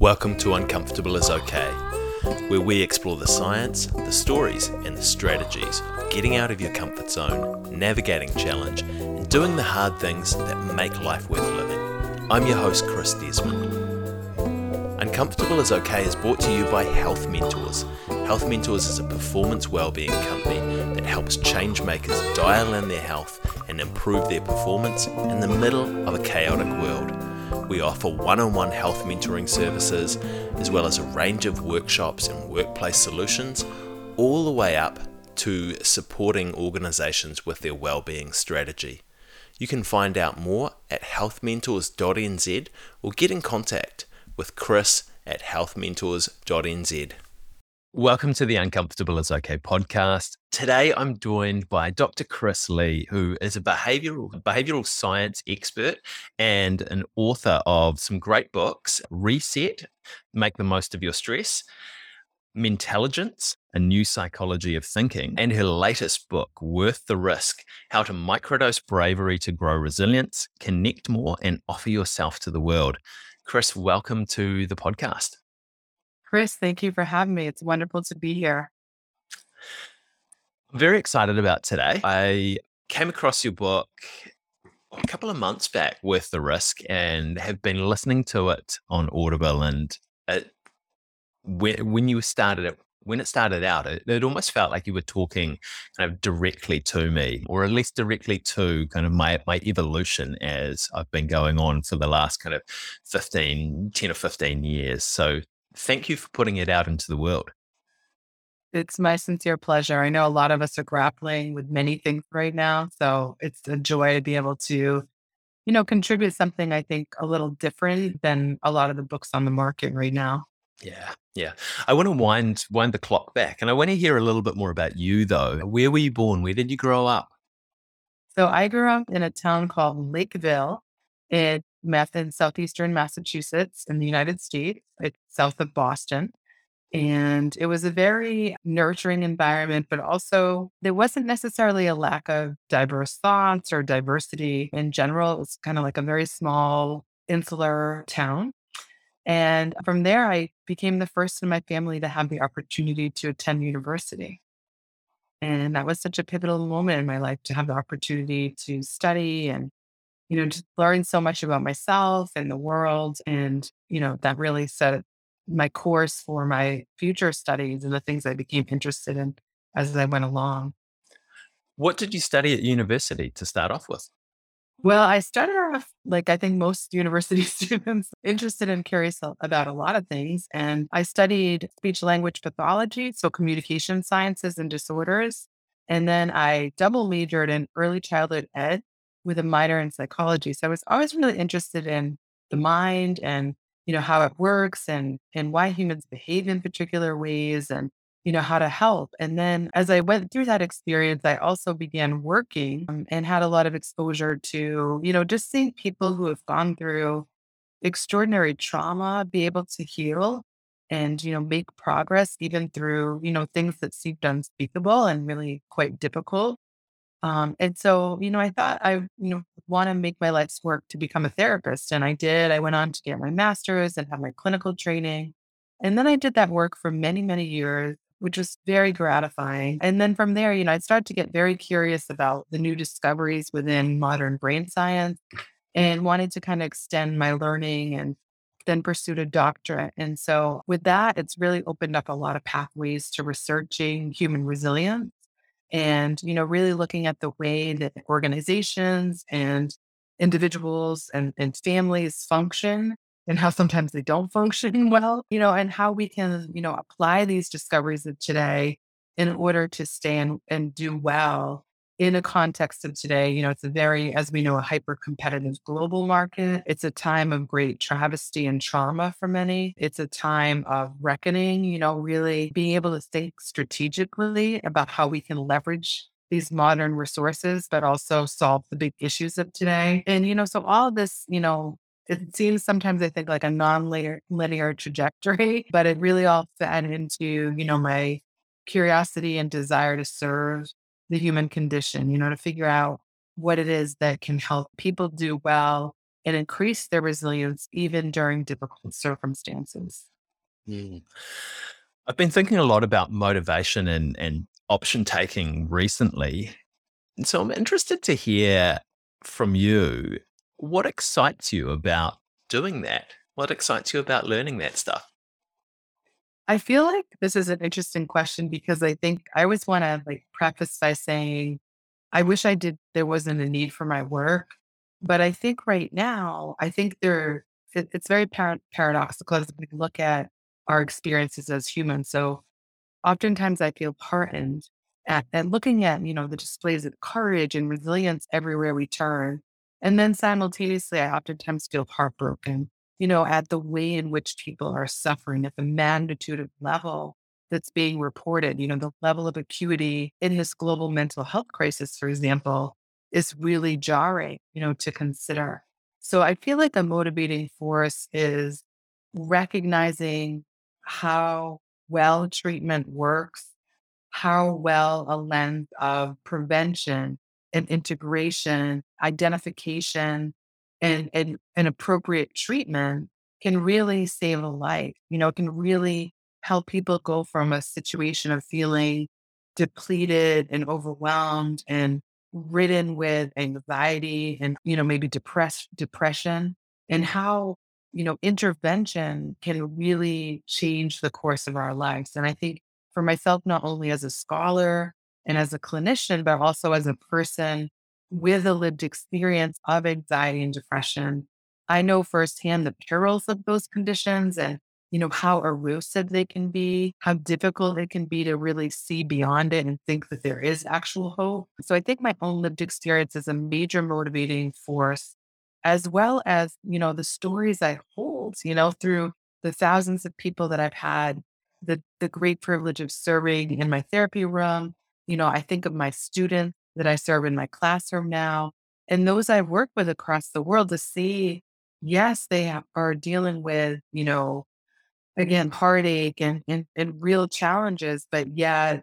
Welcome to Uncomfortable is Okay, where we explore the science, the stories, and the strategies of getting out of your comfort zone, navigating challenge, and doing the hard things that make life worth living. I'm your host, Chris Desmond. Uncomfortable is Okay is brought to you by Health Mentors. Health Mentors is a performance wellbeing company that helps change makers dial in their health and improve their performance in the middle of a chaotic world. We offer one on one health mentoring services, as well as a range of workshops and workplace solutions, all the way up to supporting organizations with their wellbeing strategy. You can find out more at healthmentors.nz or get in contact with Chris at healthmentors.nz. Welcome to the Uncomfortable is Okay podcast. Today I'm joined by Dr. Chris Lee, who is a behavioral behavioral science expert and an author of some great books, Reset, Make the Most of Your Stress, Mentelligence, A New Psychology of Thinking, and her latest book, Worth the Risk, How to Microdose Bravery to Grow Resilience, Connect More, and Offer Yourself to the World. Chris, welcome to the podcast. Chris, thank you for having me. It's wonderful to be here. I'm very excited about today. I came across your book a couple of months back Worth the Risk and have been listening to it on Audible. And it, when, when you started it, when it started out, it, it, almost felt like you were talking kind of directly to me, or at least directly to kind of my, my evolution as I've been going on for the last kind of 15, 10 or 15 years. So thank you for putting it out into the world. It's my sincere pleasure. I know a lot of us are grappling with many things right now. So it's a joy to be able to, you know, contribute something I think a little different than a lot of the books on the market right now. Yeah, yeah. I want to wind wind the clock back, and I want to hear a little bit more about you, though. Where were you born? Where did you grow up? So I grew up in a town called Lakeville, in in southeastern Massachusetts in the United States. It's south of Boston. And it was a very nurturing environment, but also there wasn't necessarily a lack of diverse thoughts or diversity in general. It was kind of like a very small, insular town. And from there, I became the first in my family to have the opportunity to attend university. And that was such a pivotal moment in my life to have the opportunity to study and you know, just learning so much about myself and the world. And, you know, that really set my course for my future studies and the things I became interested in as I went along. What did you study at university to start off with? Well, I started off like I think most university students interested and curious about a lot of things. And I studied speech language pathology, so communication sciences and disorders. And then I double majored in early childhood ed with a minor in psychology. So I was always really interested in the mind and, you know, how it works and and why humans behave in particular ways and, you know, how to help. And then as I went through that experience, I also began working um, and had a lot of exposure to, you know, just seeing people who have gone through extraordinary trauma be able to heal and you know make progress even through you know things that seemed unspeakable and really quite difficult um, and so, you know, I thought I, you know, want to make my life's work to become a therapist. And I did. I went on to get my master's and have my clinical training. And then I did that work for many, many years, which was very gratifying. And then from there, you know, I started to get very curious about the new discoveries within modern brain science and wanted to kind of extend my learning and then pursued a doctorate. And so with that, it's really opened up a lot of pathways to researching human resilience and you know really looking at the way that organizations and individuals and, and families function and how sometimes they don't function well you know and how we can you know apply these discoveries of today in order to stay and, and do well in a context of today, you know, it's a very, as we know, a hyper competitive global market. It's a time of great travesty and trauma for many. It's a time of reckoning, you know, really being able to think strategically about how we can leverage these modern resources, but also solve the big issues of today. And, you know, so all this, you know, it seems sometimes I think like a non-linear linear trajectory, but it really all fed into, you know, my curiosity and desire to serve the human condition, you know, to figure out what it is that can help people do well and increase their resilience even during difficult circumstances. Mm. I've been thinking a lot about motivation and, and option taking recently. And so I'm interested to hear from you what excites you about doing that? What excites you about learning that stuff? I feel like this is an interesting question because I think I always want to like preface by saying, I wish I did, there wasn't a need for my work. But I think right now, I think there, it, it's very par- paradoxical as we look at our experiences as humans. So oftentimes I feel heartened at, at looking at, you know, the displays of courage and resilience everywhere we turn. And then simultaneously, I oftentimes feel heartbroken, you know, at the way in which people are suffering, at the magnitude of level that's being reported, you know, the level of acuity in this global mental health crisis, for example, is really jarring, you know, to consider. So I feel like a motivating force is recognizing how well treatment works, how well a lens of prevention and integration, identification, and, and, appropriate treatment can really save a life. You know, it can really help people go from a situation of feeling depleted and overwhelmed and ridden with anxiety and, you know, maybe depressed depression and how you know, intervention can really change the course of our lives. And I think for myself, not only as a scholar and as a clinician, but also as a person with a lived experience of anxiety and depression, I know firsthand the perils of those conditions and you know how erosive they can be, how difficult it can be to really see beyond it and think that there is actual hope. So I think my own lived experience is a major motivating force as well as, you know, the stories I hold, you know, through the thousands of people that I've had the, the great privilege of serving in my therapy room. You know, I think of my students that I serve in my classroom now and those I've worked with across the world to see, yes, they are dealing with, you know, again, heartache and, and, and real challenges, but yet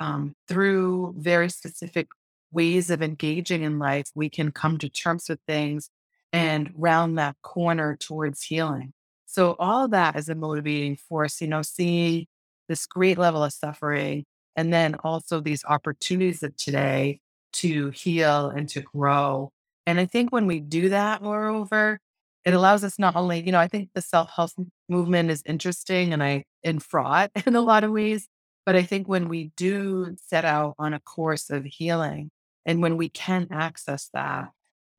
um, through very specific ways of engaging in life, we can come to terms with things and round that corner towards healing. So all that is a motivating force, you know, seeing this great level of suffering and then also these opportunities of today to heal and to grow. And I think when we do that, moreover, it allows us not only, you know, I think the self-help movement is interesting and I and fraught in a lot of ways. But I think when we do set out on a course of healing, and when we can access that,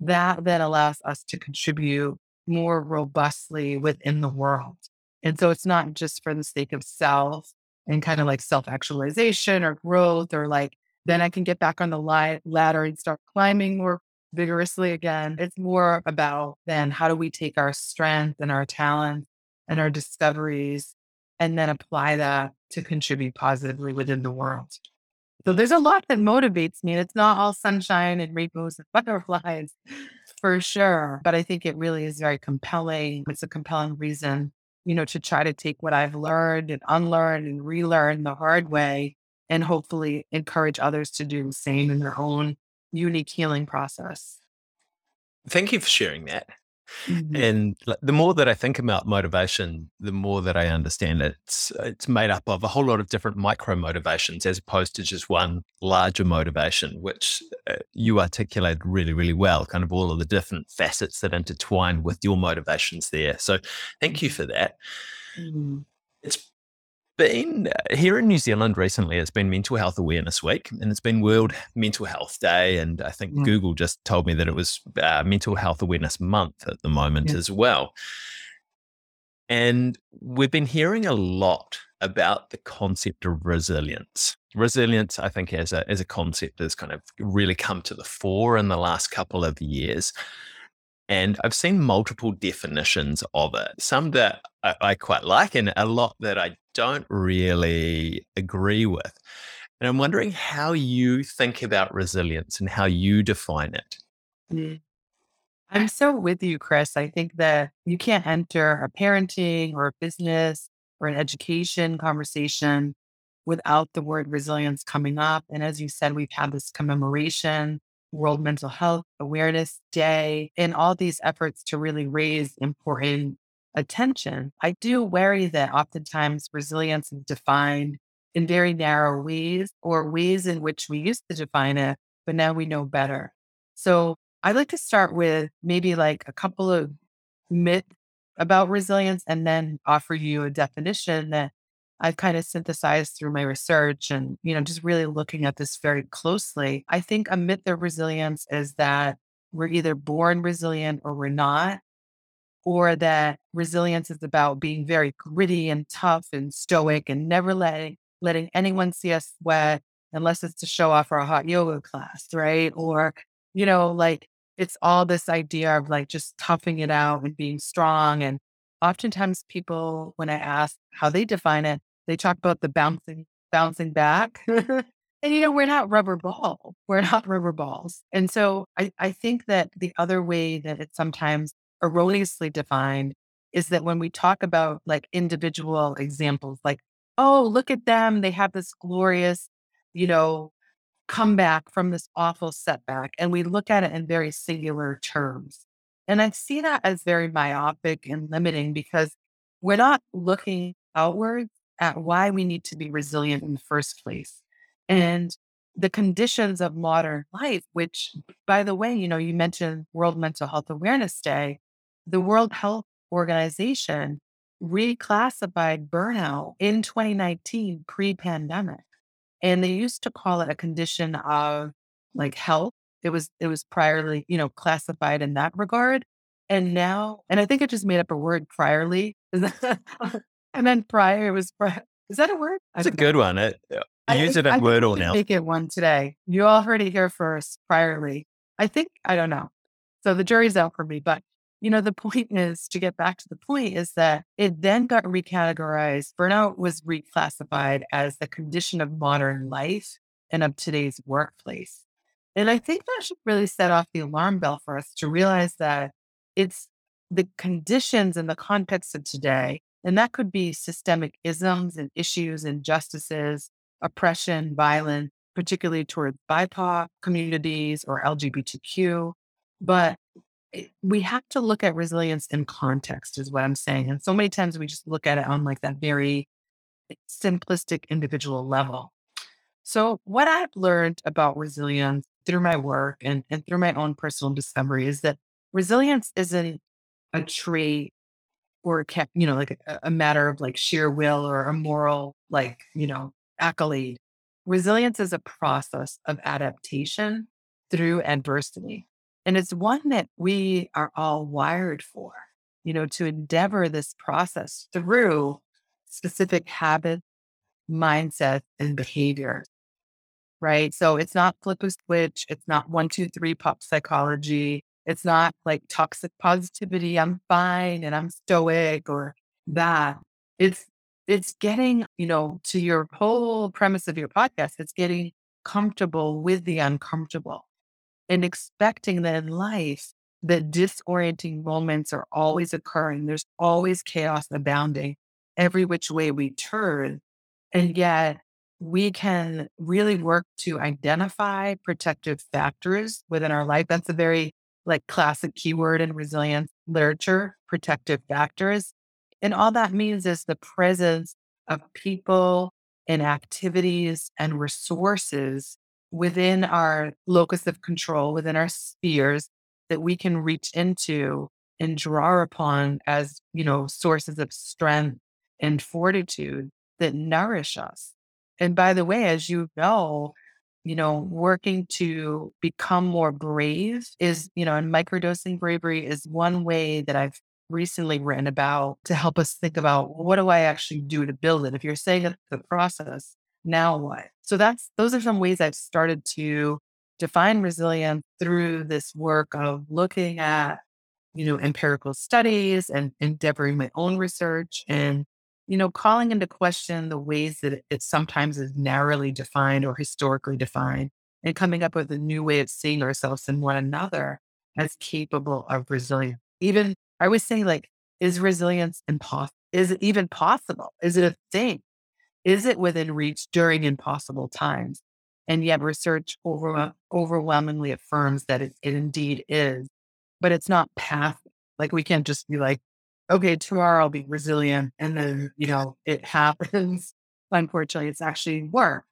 that then allows us to contribute more robustly within the world. And so it's not just for the sake of self and kind of like self actualization or growth or like, then I can get back on the ladder and start climbing more vigorously again. It's more about then how do we take our strength and our talent and our discoveries and then apply that to contribute positively within the world. So there's a lot that motivates me. And it's not all sunshine and rainbows and butterflies for sure. But I think it really is very compelling. It's a compelling reason, you know, to try to take what I've learned and unlearn and relearn the hard way and hopefully encourage others to do the same in their own unique healing process. Thank you for sharing that. Mhm. And the more that I think about motivation, the more that I understand it. It's it's made up of a whole lot of different micro motivations as opposed to just one larger motivation, which uh, you articulated really, really well. Kind of all of the different facets that intertwine with your motivations there. So, thank you for that. Mhm. It's been uh, here in New Zealand recently. It's been Mental Health Awareness Week, and it's been World Mental Health Day. And I think Yeah. Google just told me that it was uh, Mental Health Awareness Month at the moment Yeah. as well. And we've been hearing a lot about the concept of resilience. Resilience, I think, as a as a concept, has kind of really come to the fore in the last couple of years. And I've seen multiple definitions of it, some that I, I quite like, and a lot that I don't really agree with. And I'm wondering how you think about resilience and how you define it. Mm. I'm so with you, Chris. I think that you can't enter a parenting or a business or an education conversation without the word resilience coming up. And as you said, we've had this commemoration World Mental Health Awareness Day and all these efforts to really raise important attention, I do worry that oftentimes resilience is defined in very narrow ways or ways in which we used to define it, but now we know better. So I'd like to start with maybe like a couple of myths about resilience and then offer you a definition that I've kind of synthesized through my research and, you know, just really looking at this very closely. I think a myth of resilience is that we're either born resilient or we're not, or that resilience is about being very gritty and tough and stoic and never letting letting anyone see us sweat unless it's to show off our hot yoga class, right? Or, you know, like it's all this idea of like just toughing it out and being strong. And oftentimes people, when I ask how they define it, they talk about the bouncing, bouncing back. and you know, we're not rubber ball. We're not rubber balls. And so I, I think that the other way that it's sometimes erroneously defined is that when we talk about like individual examples, like, oh, look at them, they have this glorious, you know, comeback from this awful setback. And we look at it in very singular terms. And I see that as very myopic and limiting because we're not looking outwards at why we need to be resilient in the first place. And the conditions of modern life, which, by the way, you know, you mentioned World Mental Health Awareness Day, the World Health Organization reclassified burnout in 2019 pre pandemic. And they used to call it a condition of like health. It was it was priorly, you know, classified in that regard. And now, and I think it just made up a word priorly. and then prior it was is that a word? It's a good one. It, I use it at Wordle now. Make it one today. You all heard it here first, priorly. I think I don't know. So the jury's out for me, but you know, the point is to get back to the point is that it then got recategorized. Burnout was reclassified as the condition of modern life and of today's workplace. And I think that should really set off the alarm bell for us to realize that it's the conditions and the context of today. And that could be systemic isms and issues, injustices, oppression, violence, particularly towards BIPOC communities or LGBTQ. But we have to look at resilience in context, is what I'm saying. And so many times we just look at it on like that very simplistic individual level. So, what I've learned about resilience through my work and, and through my own personal discovery is that resilience isn't a trait or you know, like a, a matter of like sheer will or a moral, like, you know, accolade. Resilience is a process of adaptation through adversity. And it's one that we are all wired for, you know, to endeavor this process through specific habits, mindset, and behavior. Right. So it's not flip a switch. It's not one, two, three pop psychology. It's not like toxic positivity. I'm fine and I'm stoic or that. It's it's getting, you know, to your whole premise of your podcast, it's getting comfortable with the uncomfortable and expecting that in life, that disorienting moments are always occurring. There's always chaos abounding every which way we turn. And yet we can really work to identify protective factors within our life. That's a very like classic keyword in resilience literature, protective factors. And all that means is the presence of people and activities and resources within our locus of control, within our spheres that we can reach into and draw upon as, you know, sources of strength and fortitude that nourish us. And by the way, as you know, you know, working to become more brave is, you know, and microdosing bravery is one way that I've recently written about to help us think about what do I actually do to build it? If you're saying it's the process, now what? So that's those are some ways I've started to define resilience through this work of looking at, you know, empirical studies and endeavoring my own research and, you know, calling into question the ways that it, sometimes is narrowly defined or historically defined and coming up with a new way of seeing ourselves and one another as capable of resilience. Even I would say like, is resilience impossible? Is it even possible? Is it a thing? Is it within reach during impossible times? And yet research over, overwhelmingly affirms that it, it indeed is, but it's not path. Like we can't just be like, okay, tomorrow I'll be resilient. And then, you know, it happens. Unfortunately, it's actually work.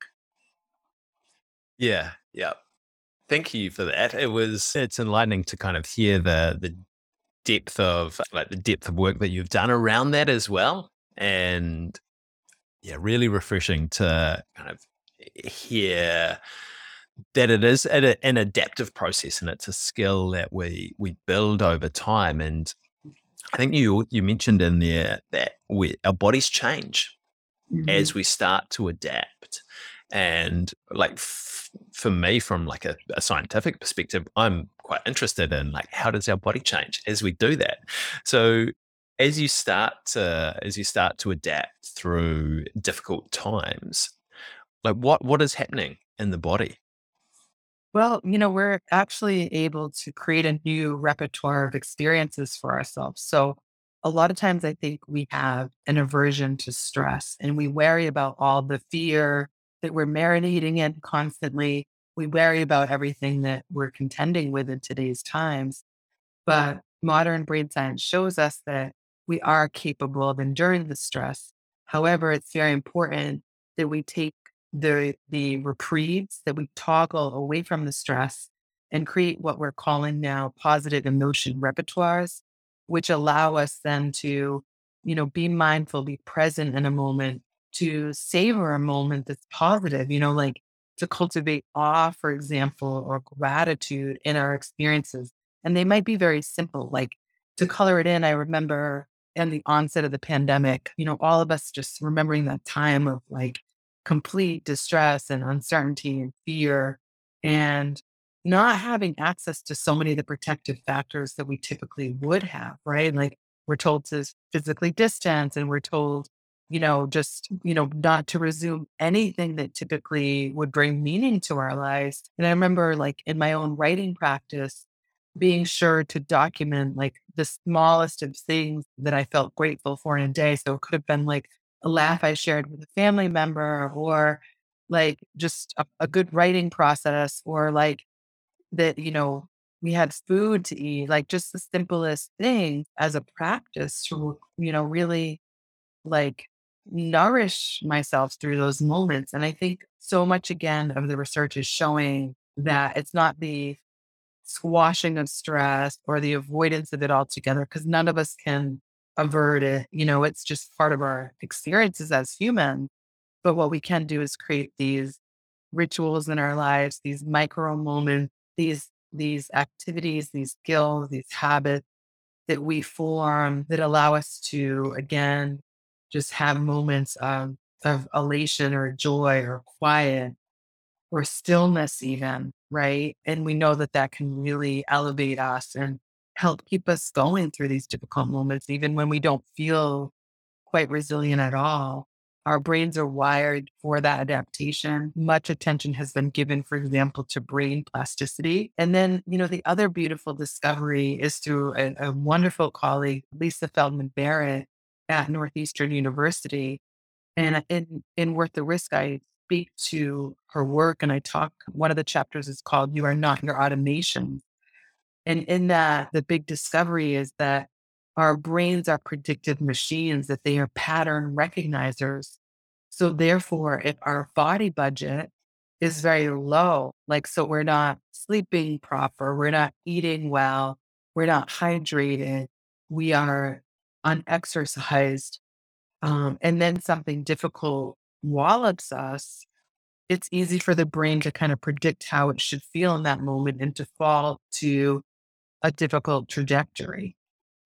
Yeah. Yeah. Thank you for that. It was, it's enlightening to kind of hear the, the depth of like the depth of work that you've done around that as well. And yeah, really refreshing to kind of hear that it is an adaptive process and it's a skill that we we build over time and I think you you mentioned in there that we, our bodies change mm-hmm. as we start to adapt. And like f- for me from like a, a, scientific perspective i'm quite interested in like how does our body change as we do that? So as you start to as you start to adapt through difficult times like what what is happening in the body well, you know, we're actually able to create a new repertoire of experiences for ourselves. So, a lot of times I think we have an aversion to stress and we worry about all the fear that we're marinating in constantly. We worry about everything that we're contending with in today's times. But modern brain science shows us that we are capable of enduring the stress. However, it's very important that we take the the reprieves that we toggle away from the stress and create what we're calling now positive emotion repertoires, which allow us then to, you know, be mindful, be present in a moment, to savor a moment that's positive, you know, like to cultivate awe, for example, or gratitude in our experiences. And they might be very simple, like to color it in. I remember in the onset of the pandemic, you know, all of us just remembering that time of like complete distress and uncertainty and fear and not having access to so many of the protective factors that we typically would have, right? Like we're told to physically distance and we're told, you know, just, you know, not to resume anything that typically would bring meaning to our lives. And I remember like in my own writing practice, being sure to document like the smallest of things that I felt grateful for in a day. So it could have been like a laugh I shared with a family member or like just a, a good writing process or like that, you know, we had food to eat, like just the simplest thing as a practice to, you know, really like nourish myself through those moments. And I think so much again of the research is showing that it's not the squashing of stress or the avoidance of it altogether, because none of us can avert it. You know, it's just part of our experiences as humans. But what we can do is create these rituals in our lives, these micro moments, these these activities, these skills, these habits that we form that allow us to again just have moments of, of elation or joy or quiet or stillness even right and we know that that can really elevate us and help keep us going through these difficult moments, even when we don't feel quite resilient at all. Our brains are wired for that adaptation. Much attention has been given, for example, to brain plasticity. And then, you know, the other beautiful discovery is through a, a wonderful colleague, Lisa Feldman Barrett at Northeastern University. And uh, in, in Worth the Risk, I speak to her work and I talk. One of the chapters is called You Are Not Your Automation. And in that, the big discovery is that our brains are predictive machines, that they are pattern recognizers. So, therefore, if our body budget is very low, like, so we're not sleeping proper, we're not eating well, we're not hydrated, we are unexercised, um, and then something difficult wallops us, it's easy for the brain to kind of predict how it should feel in that moment and to fall to a difficult trajectory.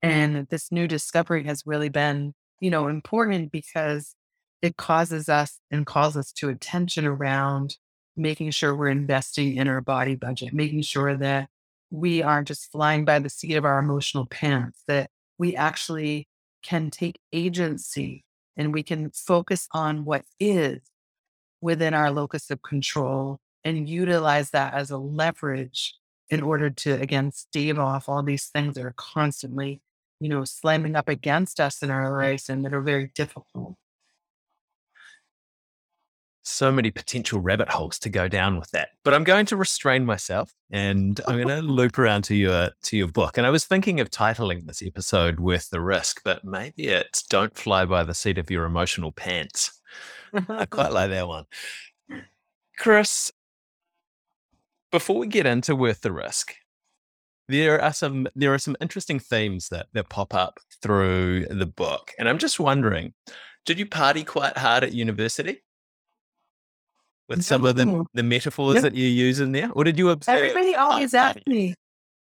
And this new discovery has really been, you know, important because it causes us and calls us to attention around making sure we're investing in our body budget, making sure that we aren't just flying by the seat of our emotional pants, that we actually can take agency and we can focus on what is within our locus of control and utilize that as a leverage in order to again stave off all these things that are constantly you know slamming up against us in our mm. lives and that are very difficult so many potential rabbit holes to go down with that. But I'm going to restrain myself and I'm going to loop around to your to your book. And I was thinking of titling this episode "Worth the Risk," but maybe it's "Don't Fly by the Seat of Your Emotional Pants." I quite like that one. Chris, before we get into "Worth the Risk," there are some there are some interesting themes that that pop up through the book, and I'm just wondering, did you party quite hard at university? with some of the, hmm. the metaphors that you use in there? Or did you observe? Everybody always asks me.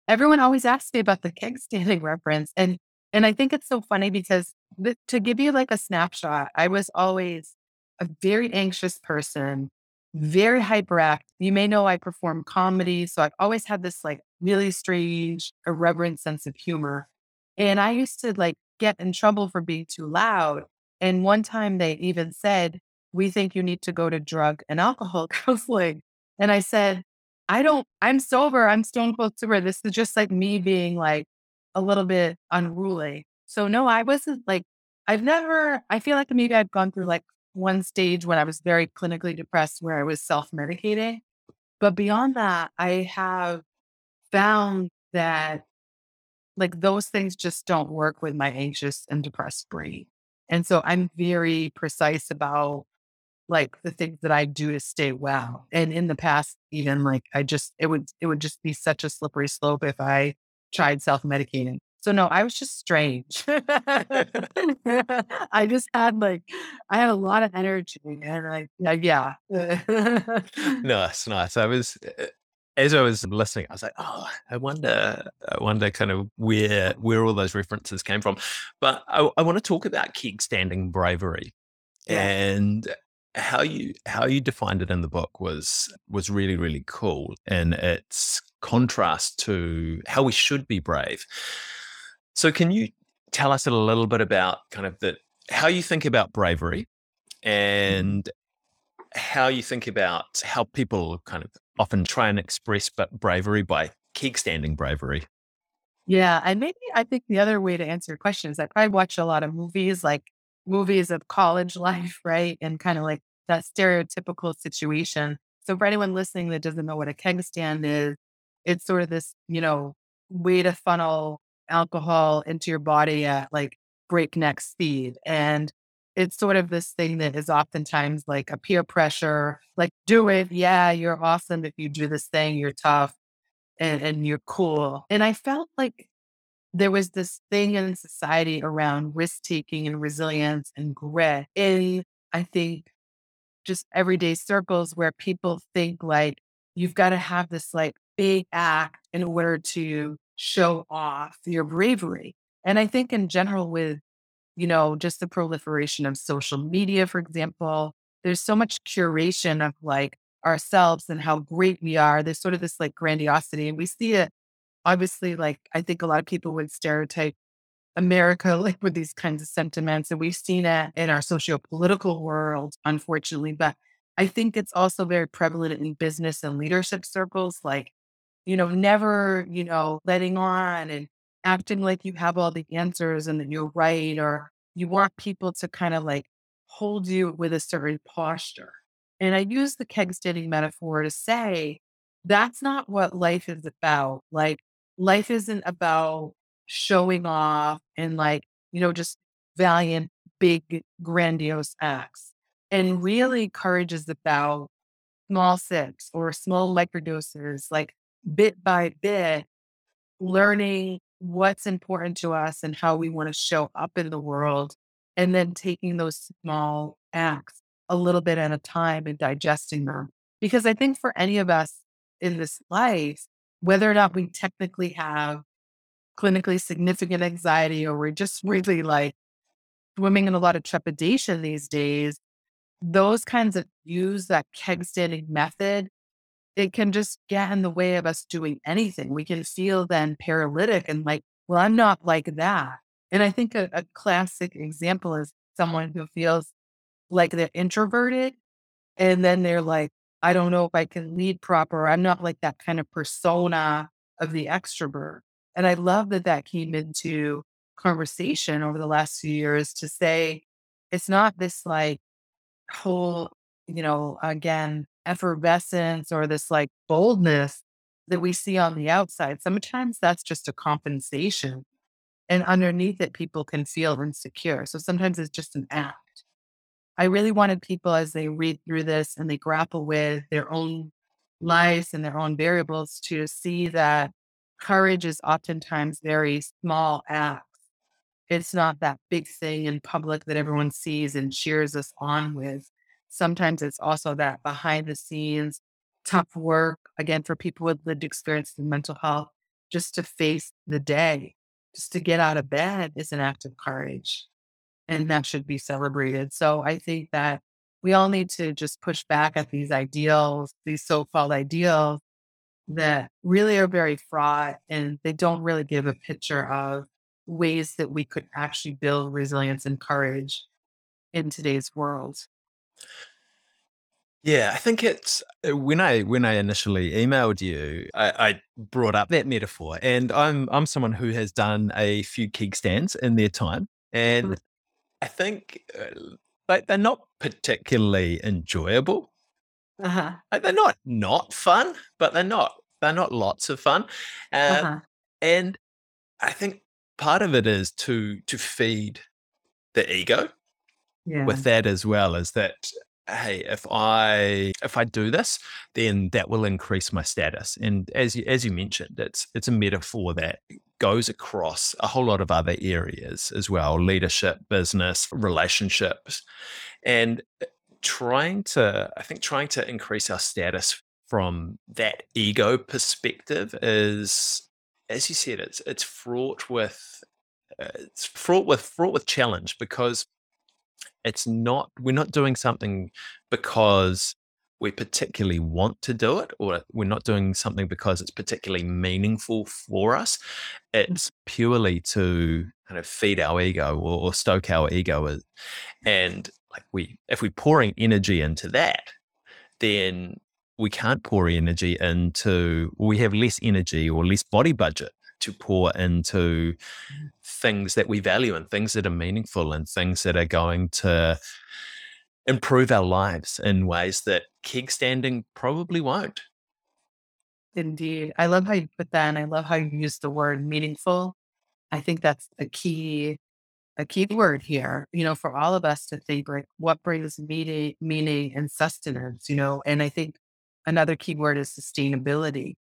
Everyone always asks me about the keg standing reference. And and I think it's so funny because the, to give you like a snapshot, I was always a very anxious person, very hyperactive. You may know I perform comedy. So I've always had this like really strange, irreverent sense of humor. And I used to like get in trouble for being too loud. And one time they even said, we think you need to go to drug and alcohol counseling. And I said, I don't, I'm sober. I'm stone cold sober. This is just like me being like a little bit unruly. So no, I wasn't like, I've never, I feel like maybe I've gone through like one stage when I was very clinically depressed where I was self medicating. But beyond that, I have found that like those things just don't work with my anxious and depressed brain. And so I'm very precise about like the things that I do to stay well. And in the past, even like I just it would it would just be such a slippery slope if I tried self-medicating. So no, I was just strange. I just had like I had a lot of energy and I yeah. nice, nice. I was uh, as I was listening, I was like, oh, I wonder, I wonder kind of where where all those references came from. But I, I want to talk about keg standing bravery. Yeah. And how you how you defined it in the book was was really really cool and its contrast to how we should be brave. So can you tell us a little bit about kind of the how you think about bravery mm-hmm. and how you think about how people kind of often try and express bravery by keg standing bravery. Yeah, and maybe I think the other way to answer your question is I probably watch a lot of movies like movies of college life, right? And kind of like that stereotypical situation. So for anyone listening that doesn't know what a keg stand is, it's sort of this, you know, way to funnel alcohol into your body at like breakneck speed. And it's sort of this thing that is oftentimes like a peer pressure, like do it. Yeah, you're awesome. If you do this thing, you're tough and, and you're cool. And I felt like there was this thing in society around risk taking and resilience and grit in, I think, just everyday circles where people think like you've got to have this like big act in order to show off your bravery. And I think in general, with, you know, just the proliferation of social media, for example, there's so much curation of like ourselves and how great we are. There's sort of this like grandiosity. And we see it obviously, like, I think a lot of people would stereotype America like with these kinds of sentiments. And we've seen it in our socio-political world, unfortunately. But I think it's also very prevalent in business and leadership circles, like, you know, never, you know, letting on and acting like you have all the answers and that you're right, or you want people to kind of like hold you with a certain posture. And I use the keg standing metaphor to say that's not what life is about. Like, life isn't about showing off and like, you know, just valiant, big, grandiose acts. And really, courage is about small sips or small microdoses, like bit by bit, learning what's important to us and how we want to show up in the world. And then taking those small acts a little bit at a time and digesting them. Because I think for any of us in this life, whether or not we technically have clinically significant anxiety or we're just really like swimming in a lot of trepidation these days, those kinds of use that keg standing method, it can just get in the way of us doing anything. We can feel then paralytic and like, well, I'm not like that. And I think a, a classic example is someone who feels like they're introverted and then they're like, I don't know if I can lead proper. I'm not like that kind of persona of the extrovert. And I love that that came into conversation over the last few years to say it's not this like whole you know, again, effervescence or this like boldness that we see on the outside. Sometimes that's just a compensation. And underneath it, people can feel insecure. So sometimes it's just an act. I really wanted people as they read through this and they grapple with their own lives and their own variables to see that courage is oftentimes very small acts. It's not that big thing in public that everyone sees and cheers us on with. Sometimes it's also that behind the scenes tough work, again, for people with lived experience in mental health, just to face the day, just to get out of bed is an act of courage. And that should be celebrated. So I think that we all need to just push back at these ideals, these so called ideals that really are very fraught and they don't really give a picture of ways that we could actually build resilience and courage in today's world. Yeah, I think it's uh, when I when I initially emailed you, I, I, brought up that metaphor, and I'm I'm someone who has done a few keg stands in their time, and I think uh, like they're not particularly enjoyable. Uh-huh. Like, they're not not fun, but they're not they're not lots of fun, uh, uh-huh. and I think part of it is to to feed the ego yeah. with that as well is that hey if i if i do this then that will increase my status and as you as you mentioned it's it's a metaphor that goes across a whole lot of other areas as well leadership business relationships and uh, trying to i think trying to increase our status from that ego perspective is as you said it's it's fraught with uh, it's fraught with fraught with challenge because it's not we're not doing something because we particularly want to do it or we're not doing something because it's particularly meaningful for us mm. it's purely to kind of feed our ego or, or stoke our ego and like we if we're pouring energy into that then we can't pour energy into we have less energy or less body budget to pour into things that we value and things that are meaningful and things that are going to improve our lives in ways that keg standing probably won't. Indeed. I love how you put that. And I love how you use the word meaningful. I think that's a key, a key word here, you know, for all of us to think like what brings meaning, meaning and sustenance, you know, and I think another key word is sustainability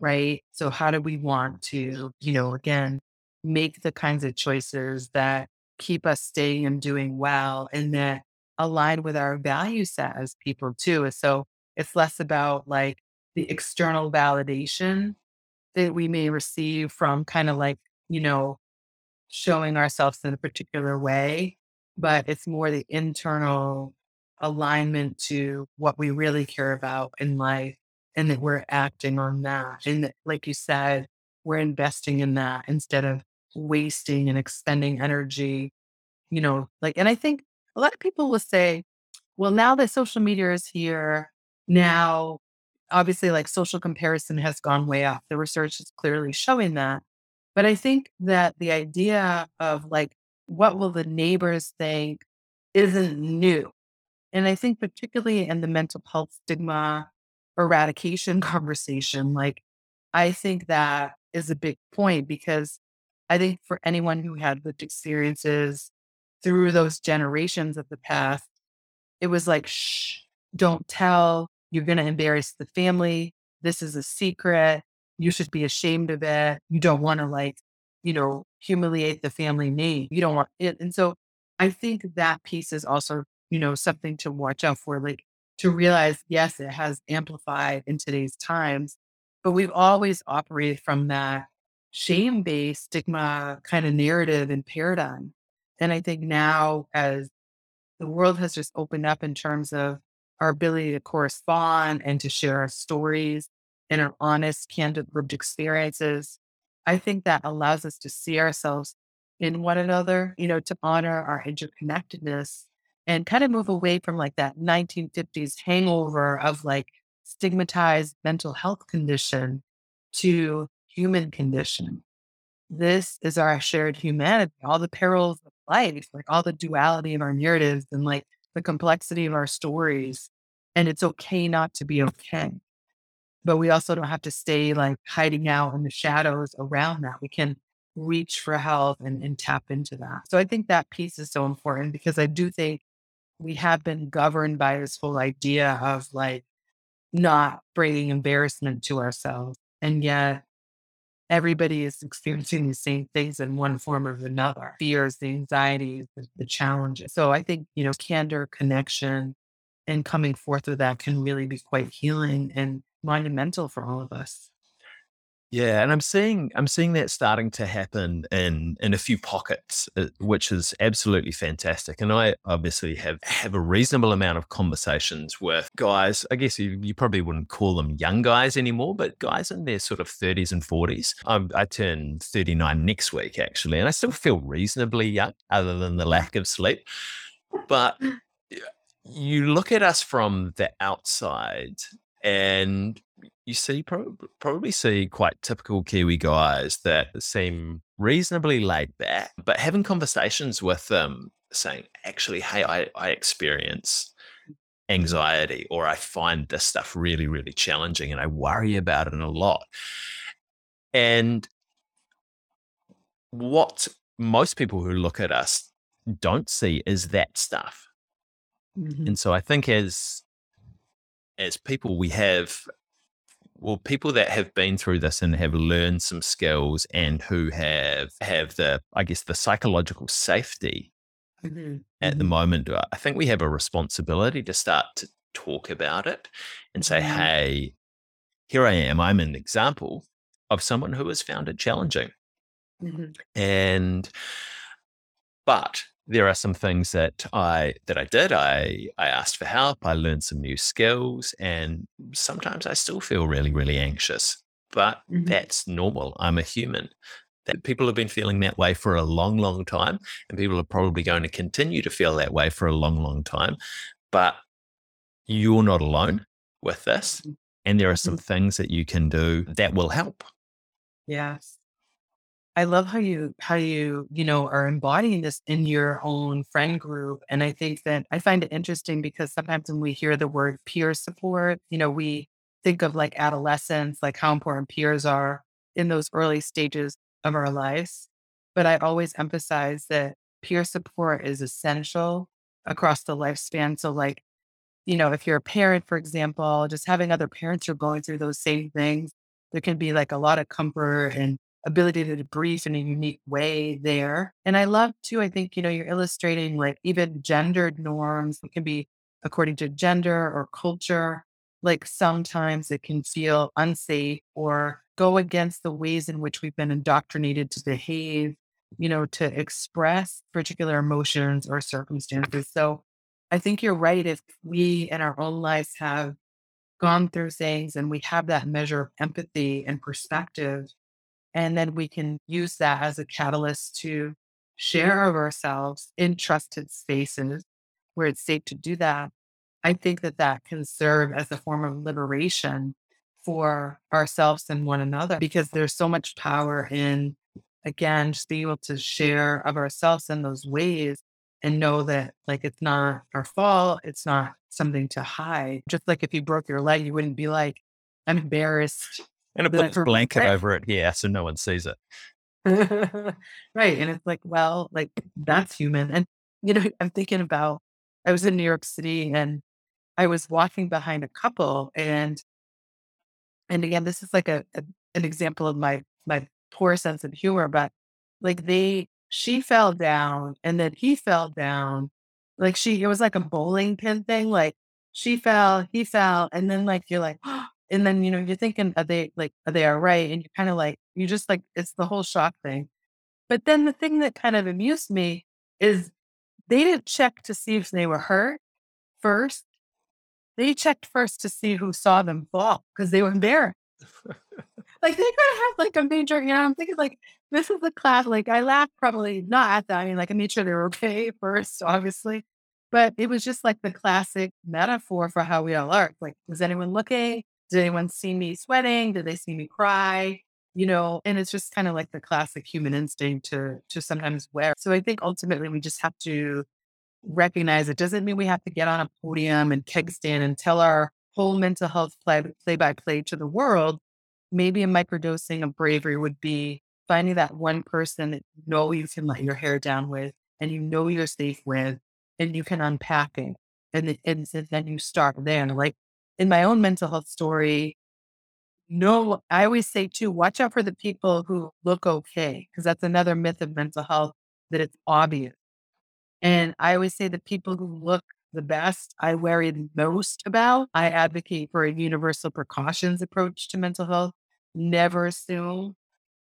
right? So, how do we want to, you know, again, make the kinds of choices that keep us staying and doing well and that align with our value set as people too? So, it's less about like the external validation that we may receive from kind of like, you know, showing ourselves in a particular way, but it's more the internal alignment to what we really care about in life and that we're acting on that. And that, like you said, we're investing in that instead of wasting and expending energy, you know, like, and I think a lot of people will say, well, now that social media is here, now obviously like social comparison has gone way up. The research is clearly showing that. But I think that the idea of like, what will the neighbors think isn't new. And I think, particularly in the mental health stigma eradication conversation, like I think that is a big point because I think for anyone who had lived experiences through those generations of the past, it was like, shh, don't tell. You're going to embarrass the family. This is a secret. You should be ashamed of it. You don't want to, like, you know, humiliate the family name. You don't want it. And so I think that piece is also, you know, something to watch out for. Like, to realize, yes, it has amplified in today's times, but we've always operated from that shame based stigma kind of narrative and paradigm. And I think now, as the world has just opened up in terms of our ability to correspond and to share our stories and our honest, candid lived experiences, I think that allows us to see ourselves in one another, you know, to honor our interconnectedness and kind of move away from like that 1950s hangover of like stigmatized mental health condition to human condition. This is our shared humanity, all the perils of life, like all the duality of our narratives and like the complexity of our stories. And it's okay not to be okay. But we also don't have to stay like hiding out in the shadows around that. We can reach for help and, and tap into that. So I think that piece is so important because I do think we have been governed by this whole idea of like not bringing embarrassment to ourselves. And yet everybody is experiencing the same things in one form or another fears, the anxieties, the, the challenges. So I think, you know, candor, connection, and coming forth with that can really be quite healing and monumental for all of us. Yeah, and I'm seeing I'm seeing that starting to happen in in a few pockets, uh, which is absolutely fantastic. And I obviously have have a reasonable amount of conversations with guys. I guess you, you probably wouldn't call them young guys anymore, but guys in their sort of 30s and 40s. I'm, I turn 39 next week actually, and I still feel reasonably young, other than the lack of sleep. But you look at us from the outside, and you see probably probably see quite typical Kiwi guys that seem reasonably laid back, but having conversations with them saying, actually, hey, I, I experience anxiety or I find this stuff really, really challenging and I worry about it a lot. And what most people who look at us don't see is that stuff. Mm-hmm. And so I think as as people we have well people that have been through this and have learned some skills and who have have the i guess the psychological safety mm-hmm. at mm-hmm. the moment uh, i think we have a responsibility to start to talk about it and say mm-hmm. hey here i am i'm an example of someone who has found it challenging mm-hmm. and but there are some things that I that I did. I I asked for help. I learned some new skills, and sometimes I still feel really really anxious. But mm-hmm. that's normal. I'm a human. That people have been feeling that way for a long, long time, and people are probably going to continue to feel that way for a long, long time. But you're not alone with this, mm-hmm. and there are some mm-hmm. things that you can do that will help. Yes. I love how you how you, you know, are embodying this in your own friend group. And I think that I find it interesting because sometimes when we hear the word peer support, you know, we think of like adolescence, like how important peers are in those early stages of our lives. But I always emphasize that peer support is essential across the lifespan. So like, you know, if you're a parent, for example, just having other parents who are going through those same things, there can be like a lot of comfort and ability to debrief in a unique way there. And I love too, I think, you know, you're illustrating like even gendered norms. It can be according to gender or culture. Like sometimes it can feel unsafe or go against the ways in which we've been indoctrinated to behave, you know, to express particular emotions or circumstances. So I think you're right. If we in our own lives have gone through things and we have that measure of empathy and perspective, and then we can use that as a catalyst to share of ourselves in trusted spaces where it's safe to do that. I think that that can serve as a form of liberation for ourselves and one another because there's so much power in, again, just being able to share of ourselves in those ways and know that like it's not our fault. It's not something to hide. Just like if you broke your leg, you wouldn't be like, I'm embarrassed and put a blanket over it, yeah, so no one sees it. right. And it's like, well, like that's human. And, you know, I'm thinking about, I was in New York City and I was walking behind a couple and, and again, this is like a, a an example of my, my poor sense of humor, but like they, she fell down and then he fell down. Like she, it was like a bowling pin thing. Like she fell, he fell. And then like, you're like, oh, and then, you know, you're thinking, are they like, are they all right? And you're kind of like, you just like, it's the whole shock thing. But then the thing that kind of amused me is they didn't check to see if they were hurt first. They checked first to see who saw them fall because they were embarrassed. like they could have like a major, you know, I'm thinking like, this is the class. Like I laughed probably not at that. I mean, like I made sure they were okay first, obviously. But it was just like the classic metaphor for how we all are. Like, was anyone looking? Did anyone see me sweating? Did they see me cry? You know, and it's just kind of like the classic human instinct to to sometimes wear. So I think ultimately we just have to recognize it doesn't mean we have to get on a podium and keg stand and tell our whole mental health play, play by play to the world. Maybe a microdosing of bravery would be finding that one person that you know you can let your hair down with and you know you're safe with and you can unpack it. And, and, then you start there. And like in my own mental health story, no, I always say too, watch out for the people who look okay, because that's another myth of mental health that it's obvious. And I always say the people who look the best, I worry the most about. I advocate for a universal precautions approach to mental health. Never assume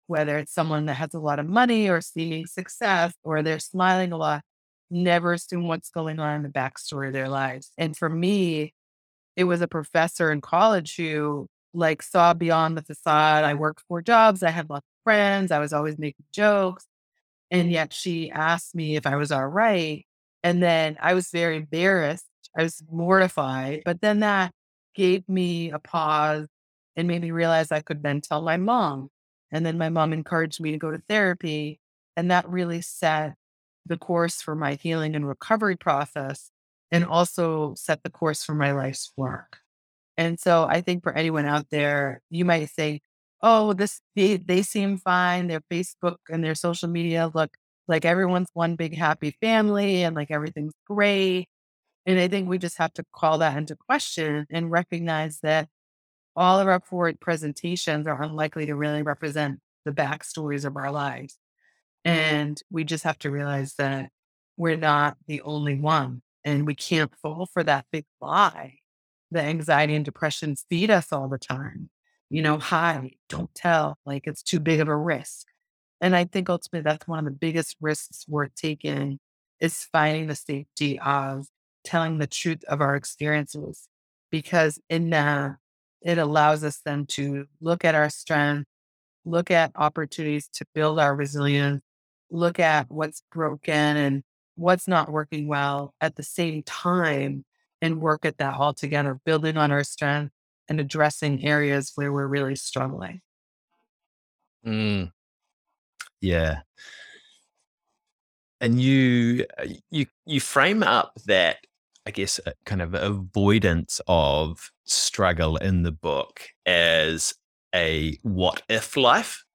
whether it's someone that has a lot of money or seeming success or they're smiling a lot. Never assume what's going on in the backstory of their lives. And for me, it was a professor in college who like saw beyond the facade. I worked four jobs. I had lots of friends. I was always making jokes. And yet she asked me if I was all right. And then I was very embarrassed. I was mortified. But then that gave me a pause and made me realize I could then tell my mom. And then my mom encouraged me to go to therapy. And that really set the course for my healing and recovery process and also set the course for my life's work. And so I think for anyone out there, you might think, oh, this they, they seem fine. Their Facebook and their social media look like everyone's one big happy family and like everything's great. And I think we just have to call that into question and recognize that all of our forward presentations are unlikely to really represent the backstories of our lives. Mm-hmm. And we just have to realize that we're not the only one and we can't fall for that big lie the anxiety and depression feed us all the time. You know, hide, don't tell, like it's too big of a risk. And I think ultimately that's one of the biggest risks worth taking is finding the safety of telling the truth of our experiences. Because in that, it allows us then to look at our strength, look at opportunities to build our resilience, look at what's broken and what's not working well at the same time and work at that all together, building on our strength and addressing areas where we're really struggling. Mm. Yeah. And you uh, you you frame up that I guess kind of avoidance of struggle in the book as a what if life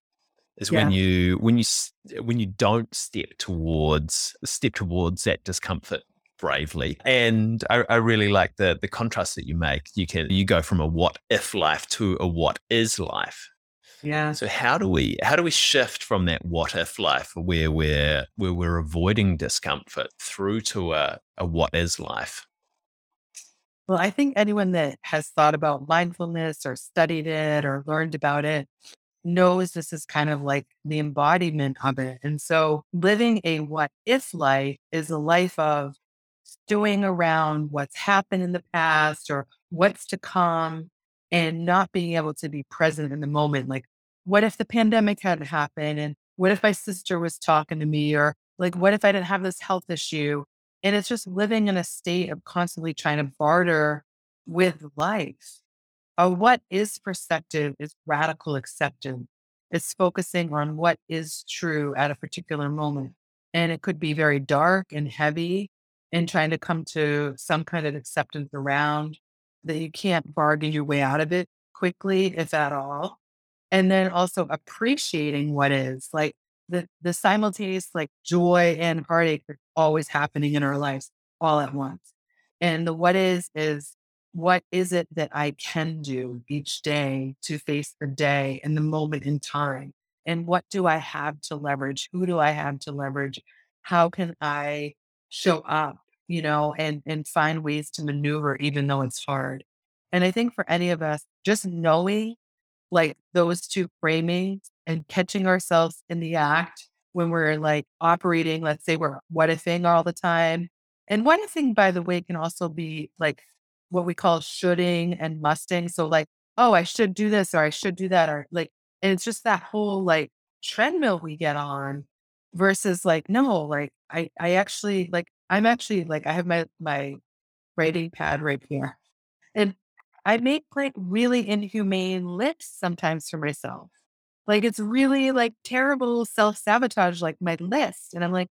is yeah. when you when you when you don't step towards step towards that discomfort bravely. And I, I, really like the the contrast that you make. You can you go from a what if life to a what is life. Yeah. So how do we how do we shift from that what if life where we're where we're avoiding discomfort through to a, a what is life? Well, I think anyone that has thought about mindfulness or studied it or learned about it knows this is kind of like the embodiment of it. And so living a what if life is a life of stewing around what's happened in the past or what's to come and not being able to be present in the moment. Like, what if the pandemic hadn't happened? And what if my sister was talking to me? Or like, what if I didn't have this health issue? And it's just living in a state of constantly trying to barter with life. A what is perspective is radical acceptance. It's focusing on what is true at a particular moment. And it could be very dark and heavy and trying to come to some kind of acceptance around that you can't bargain your way out of it quickly, if at all. And then also appreciating what is like the, the simultaneous like joy and heartache that's always happening in our lives all at once. And the what is, is what is it that I can do each day to face the day and the moment in time? And what do I have to leverage? Who do I have to leverage? How can I show up you know, and and find ways to maneuver even though it's hard. And I think for any of us, just knowing like those two framings and catching ourselves in the act when we're like operating, let's say we're what ifing all the time. And what ifing, by the way, can also be like what we call shoulding and musting. So like, oh, I should do this or I should do that, or like, and it's just that whole like treadmill we get on versus like, no, like I I actually like I'm actually like I have my my writing pad right here. And I make like really inhumane lists sometimes for myself. Like it's really like terrible self-sabotage, like my list. And I'm like,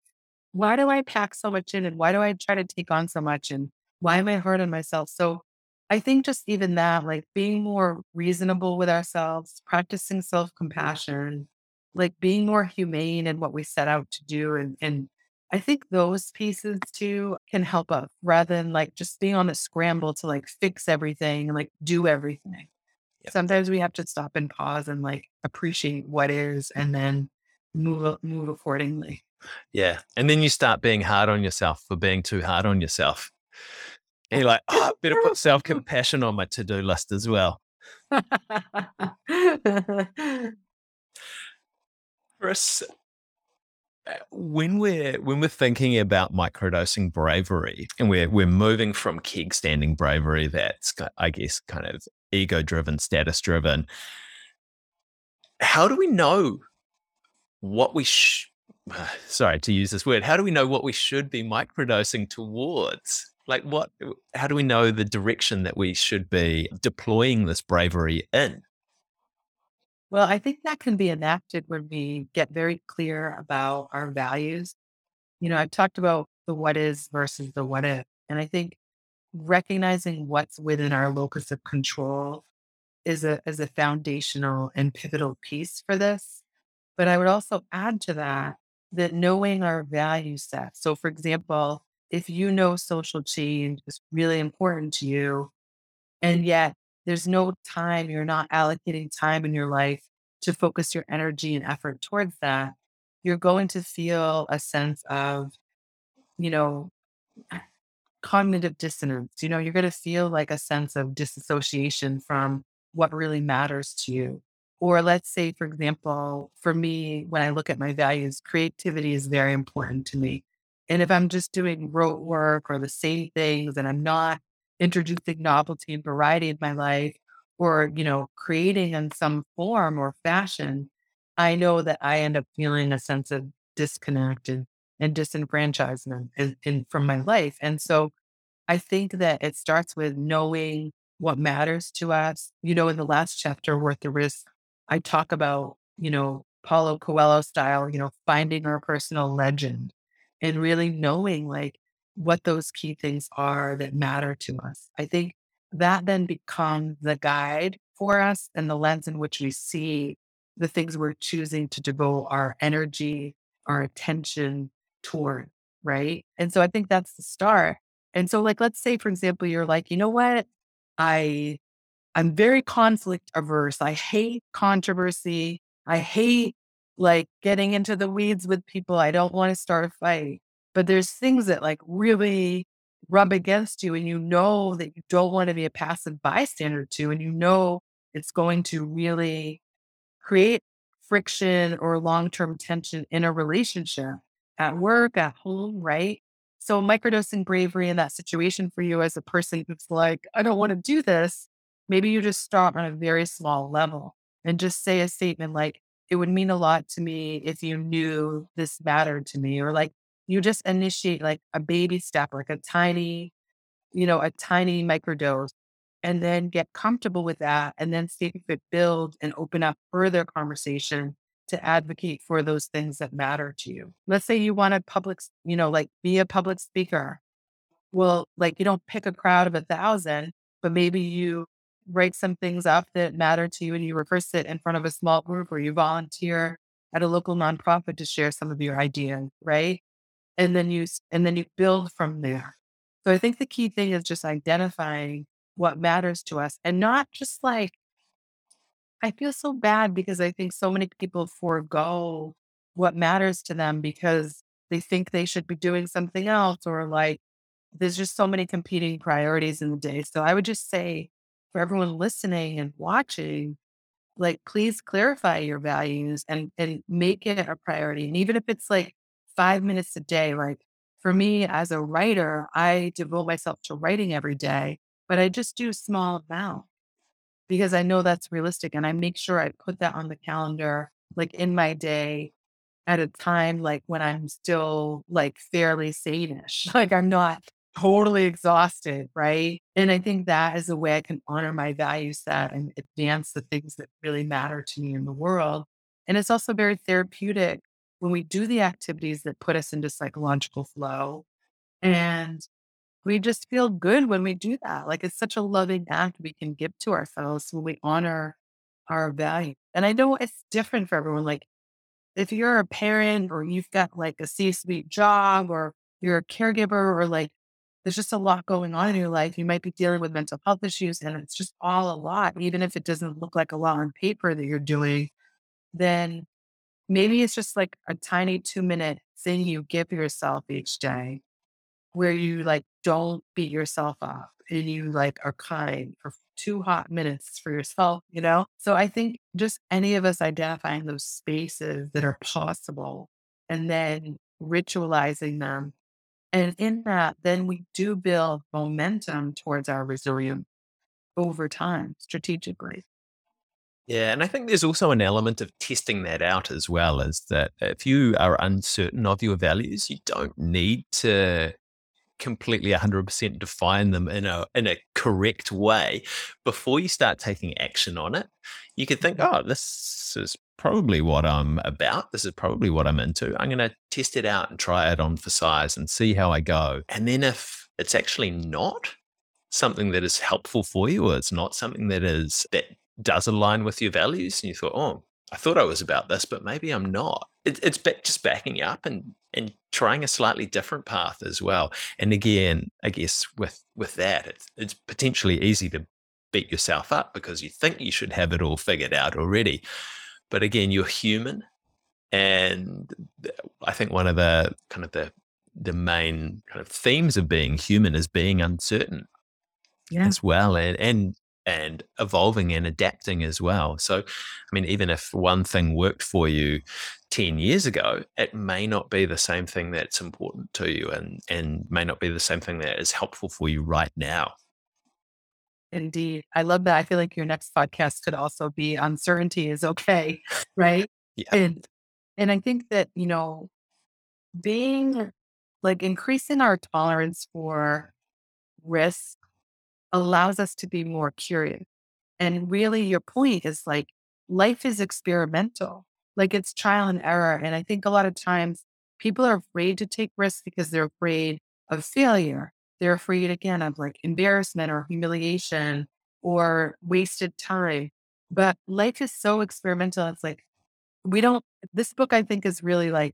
why do I pack so much in and why do I try to take on so much and why am I hard on myself? So I think just even that, like being more reasonable with ourselves, practicing self compassion, like being more humane in what we set out to do. And, and I think those pieces too can help us rather than like just being on the scramble to like fix everything and like do everything. Yep. Sometimes we have to stop and pause and like appreciate what is and then move move accordingly. Yeah. And then you start being hard on yourself for being too hard on yourself. And you're like, oh, better put self compassion on my to do list as well. Chris, uh, when we're when we're thinking about microdosing bravery and we're we're moving from keg standing bravery that's I guess kind of ego driven, status driven, how do we know what we sh- sorry to use this word how do we know what we should be microdosing towards like what how do we know the direction that we should be deploying this bravery in well i think that can be enacted when we get very clear about our values you know i've talked about the what is versus the what if and i think recognizing what's within our locus of control is a is a foundational and pivotal piece for this but i would also add to that that knowing our value set. So, for example, if you know social change is really important to you, and yet there's no time, you're not allocating time in your life to focus your energy and effort towards that, you're going to feel a sense of, you know, cognitive dissonance. You know, you're going to feel like a sense of disassociation from what really matters to you. Or let's say, for example, for me, when I look at my values, creativity is very important to me. And if I'm just doing rote work or the same things and I'm not introducing novelty and variety in my life or, you know, creating in some form or fashion, I know that I end up feeling a sense of disconnect and, and disenfranchisement in, in, from my life. And so I think that it starts with knowing what matters to us. You know, in the last chapter, Worth the Risk, I talk about, you know, Paulo Coelho style, you know, finding our personal legend and really knowing like what those key things are that matter to us. I think that then becomes the guide for us and the lens in which we see the things we're choosing to devote our energy, our attention toward. Right. And so I think that's the start. And so, like, let's say, for example, you're like, you know what? I I'm very conflict averse. I hate controversy. I hate like getting into the weeds with people. I don't want to start a fight. But there's things that like really rub against you and you know that you don't want to be a passive bystander to and you know it's going to really create friction or long-term tension in a relationship at work, at home, right? So microdosing bravery in that situation for you as a person who's like, I don't want to do this Maybe you just start on a very small level and just say a statement like, it would mean a lot to me if you knew this mattered to me, or like you just initiate like a baby step, like a tiny, you know, a tiny microdose, and then get comfortable with that, and then see if it builds and open up further conversation to advocate for those things that matter to you. Let's say you want to public, you know, like be a public speaker. Well, like you don't pick a crowd of a thousand, but maybe you write some things up that matter to you and you rehearse it in front of a small group or you volunteer at a local nonprofit to share some of your ideas, right? And then you and then you build from there. So I think the key thing is just identifying what matters to us and not just like I feel so bad because I think so many people forego what matters to them because they think they should be doing something else or like there's just so many competing priorities in the day. So I would just say for everyone listening and watching, like please clarify your values and and make it a priority. And even if it's like five minutes a day, like for me as a writer, I devote myself to writing every day, but I just do small amount because I know that's realistic. And I make sure I put that on the calendar, like in my day at a time like when I'm still like fairly sane-ish. Like I'm not totally exhausted, right? And I think that is a way I can honor my value set and advance the things that really matter to me in the world. And it's also very therapeutic when we do the activities that put us into psychological flow. And we just feel good when we do that. Like it's such a loving act we can give to ourselves when we honor our value. And I know it's different for everyone. Like if you're a parent or you've got like a C suite job or you're a caregiver or like there's just a lot going on in your life. You might be dealing with mental health issues and it's just all a lot, even if it doesn't look like a lot on paper that you're doing, then maybe it's just like a tiny two minute thing you give yourself each day where you like don't beat yourself up and you like are kind for two hot minutes for yourself, you know? So I think just any of us identifying those spaces that are possible and then ritualizing them. And in that, then we do build momentum towards our resilience over time strategically. Yeah, and I think there's also an element of testing that out as well. Is that if you are uncertain of your values, you don't need to completely 100% define them in a in a correct way before you start taking action on it you could think oh this is probably what i'm about this is probably what i'm into i'm going to test it out and try it on for size and see how i go and then if it's actually not something that is helpful for you or it's not something that is that does align with your values and you thought oh I thought I was about this, but maybe I'm not. It, it's just backing up and and trying a slightly different path as well. And again, I guess with with that, it's, it's potentially easy to beat yourself up because you think you should have it all figured out already. But again, you're human, and I think one of the kind of the the main kind of themes of being human is being uncertain yeah. as well, and and and evolving and adapting as well. So, I mean, even if one thing worked for you 10 years ago, it may not be the same thing that's important to you and, and may not be the same thing that is helpful for you right now. Indeed. I love that. I feel like your next podcast could also be uncertainty is okay. Right. Yeah. And, and I think that, you know, being like increasing our tolerance for risk allows us to be more curious. And really, your point is like life is experimental, like it's trial and error. And I think a lot of times people are afraid to take risks because they're afraid of failure. They're afraid, again, of like embarrassment or humiliation or wasted time. But life is so experimental. It's like, we don't, this book, I think, is really like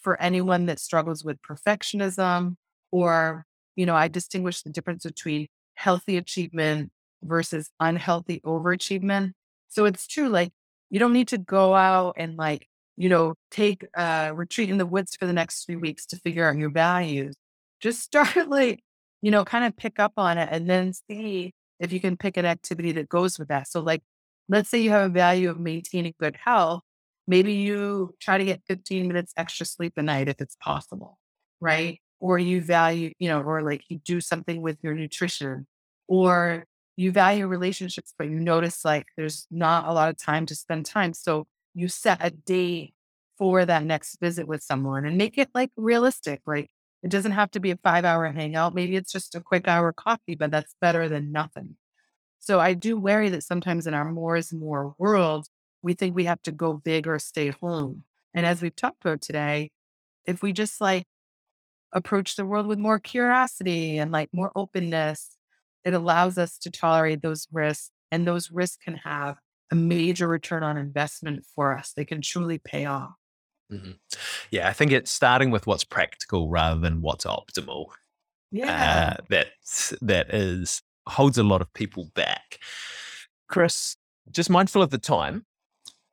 for anyone that struggles with perfectionism or, you know, I distinguish the difference between healthy achievement versus unhealthy overachievement. So it's true, like you don't need to go out and like, you know, take a retreat in the woods for the next three weeks to figure out your values. Just start like, you know, kind of pick up on it and then see if you can pick an activity that goes with that. So like, let's say you have a value of maintaining good health. Maybe you try to get 15 minutes extra sleep a night if it's possible, right? Or you value, you know, or like you do something with your nutrition, or you value relationships, but you notice like there's not a lot of time to spend time. So you set a date for that next visit with someone and make it like realistic. Like it doesn't have to be a five hour hangout. Maybe it's just a quick hour coffee, but that's better than nothing. So I do worry that sometimes in our more is more world, we think we have to go big or stay home. And as we've talked about today, if we just like approach the world with more curiosity and like more openness, it allows us to tolerate those risks. And those risks can have a major return on investment for us. They can truly pay off. Mm-hmm. Yeah, I think it's starting with what's practical rather than what's optimal. Yeah, uh, that that is holds a lot of people back. Chris, just mindful of the time.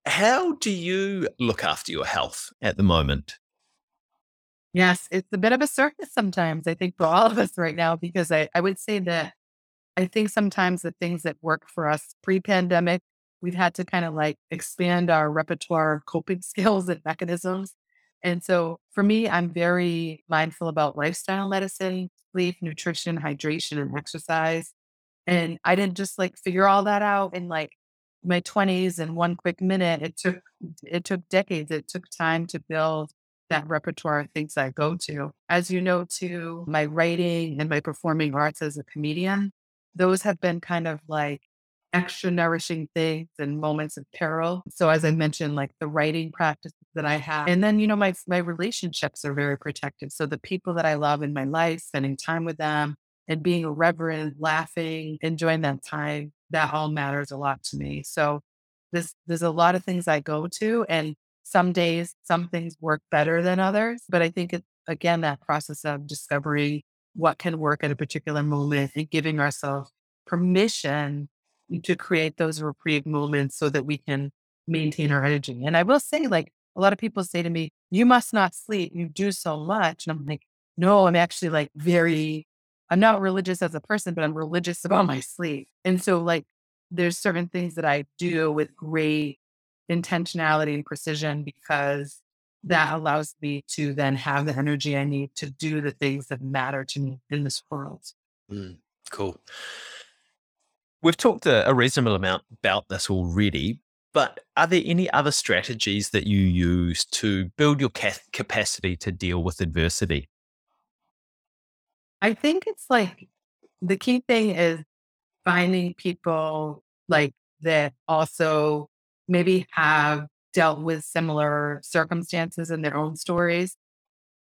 How do you look after your health at the moment? Yes, it's a bit of a circus sometimes, I think, for all of us right now, because I, I would say that I think sometimes the things that work for us pre pandemic, we've had to kind of like expand our repertoire of coping skills and mechanisms. And so for me, I'm very mindful about lifestyle medicine, sleep, nutrition, hydration, and exercise. And I didn't just like figure all that out in like my 20s in one quick minute. It took it took decades. It took time to build that repertoire of things I go to. As you know, to my writing and my performing arts as a comedian, those have been kind of like extra nourishing things and moments of peril. So as I mentioned, like the writing practices that I have. And then, you know, my my relationships are very protective. So the people that I love in my life, spending time with them and being irreverent, laughing, enjoying that time, that all matters a lot to me. So there's there's a lot of things I go to and some days some things work better than others. But I think it's again that process of discovering what can work at a particular moment and giving ourselves permission to create those reprieve moments so that we can maintain our energy. And I will say, like, a lot of people say to me, You must not sleep. You do so much. And I'm like, No, I'm actually like very, I'm not religious as a person, but I'm religious about my sleep. And so, like, there's certain things that I do with great intentionality and precision because that allows me to then have the energy I need to do the things that matter to me in this world. Mm, cool. We've talked a, a reasonable amount about this already, but are there any other strategies that you use to build your ca- capacity to deal with adversity? I think it's like the key thing is finding people like that also maybe have dealt with similar circumstances in their own stories.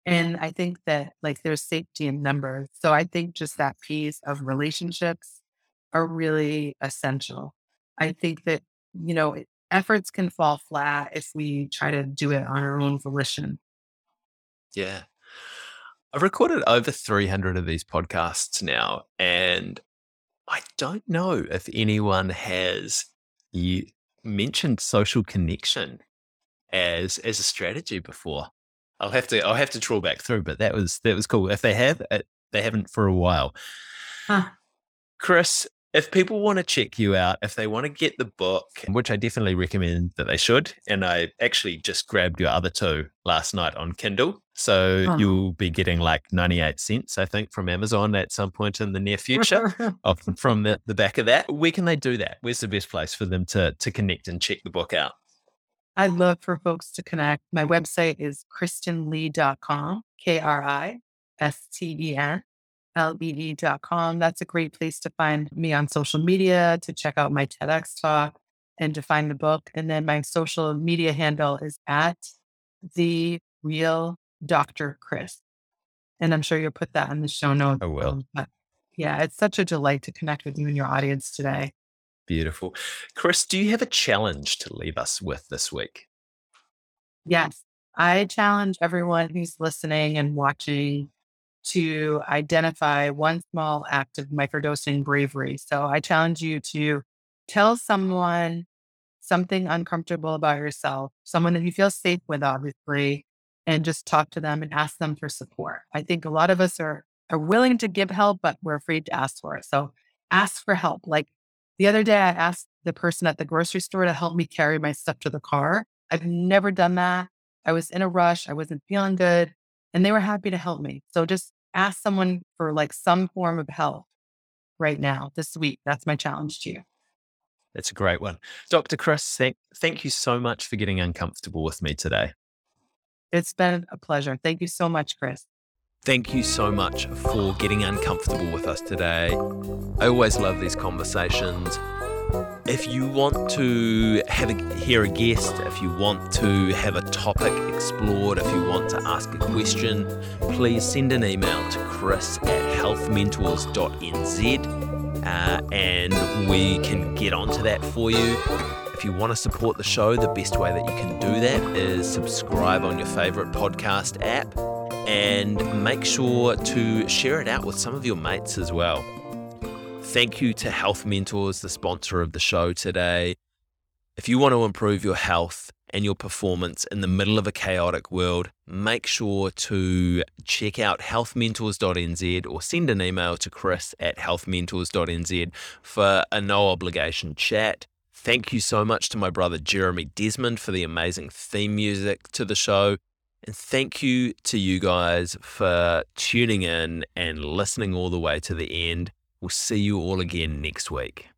And I think that like there's safety in numbers. So I think just that piece of relationships are really essential. I think that, you know, efforts can fall flat if we try to do it on our own volition. Yeah. I've recorded over 300 of these podcasts now, and I don't know if anyone has mentioned social connection as as a strategy before. I'll have to I'll have to trawl back through, but that was that was cool. If they have, it, they haven't for a while. Huh. Chris, if people want to check you out, if they want to get the book, which I definitely recommend that they should, and I actually just grabbed your other two last night on Kindle. So oh. you'll be getting like 98 cents, I think, from Amazon at some point in the near future from the, the back of that. Where can they do that? Where's the best place for them to, to connect and check the book out? I'd love for folks to connect. My website is kristenlee.com, K R I S T E N lbe.com. That's a great place to find me on social media, to check out my TEDx talk, and to find the book. And then my social media handle is at the real Dr. Kris. And I'm sure you'll put that in the show notes. I will. Um, but yeah, it's such a delight to connect with you and your audience today. Beautiful. Chris, do you have a challenge to leave us with this week? Yes. I challenge everyone who's listening and watching to identify one small act of microdosing bravery. So I challenge you to tell someone something uncomfortable about yourself, someone that you feel safe with, obviously, and just talk to them and ask them for support. I think a lot of us are are willing to give help, but we're afraid to ask for it. So ask for help. Like the other day, I asked the person at the grocery store to help me carry my stuff to the car. I've never done that. I was in a rush. I wasn't feeling good and they were happy to help me. So just ask someone for like some form of help right now, this week. That's my challenge to you. That's a great one. Dr. Kris, thank, thank you so much for getting uncomfortable with me today. It's been a pleasure. Thank you so much, Chris. Thank you so much for getting uncomfortable with us today. I always love these conversations. If you want to have a, hear a guest, if you want to have a topic explored, if you want to ask a question, please send an email to chris at healthmentors.nz uh, and we can get onto that for you. If you want to support the show, the best way that you can do that is subscribe on your favorite podcast app and make sure to share it out with some of your mates as well. Thank you to Health Mentors, the sponsor of the show today. If you want to improve your health and your performance in the middle of a chaotic world, make sure to check out healthmentors.nz or send an email to chris at healthmentors.nz for a no obligation chat. Thank you so much to my brother Jeremy Desmond for the amazing theme music to the show. And thank you to you guys for tuning in and listening all the way to the end. We'll see you all again next week.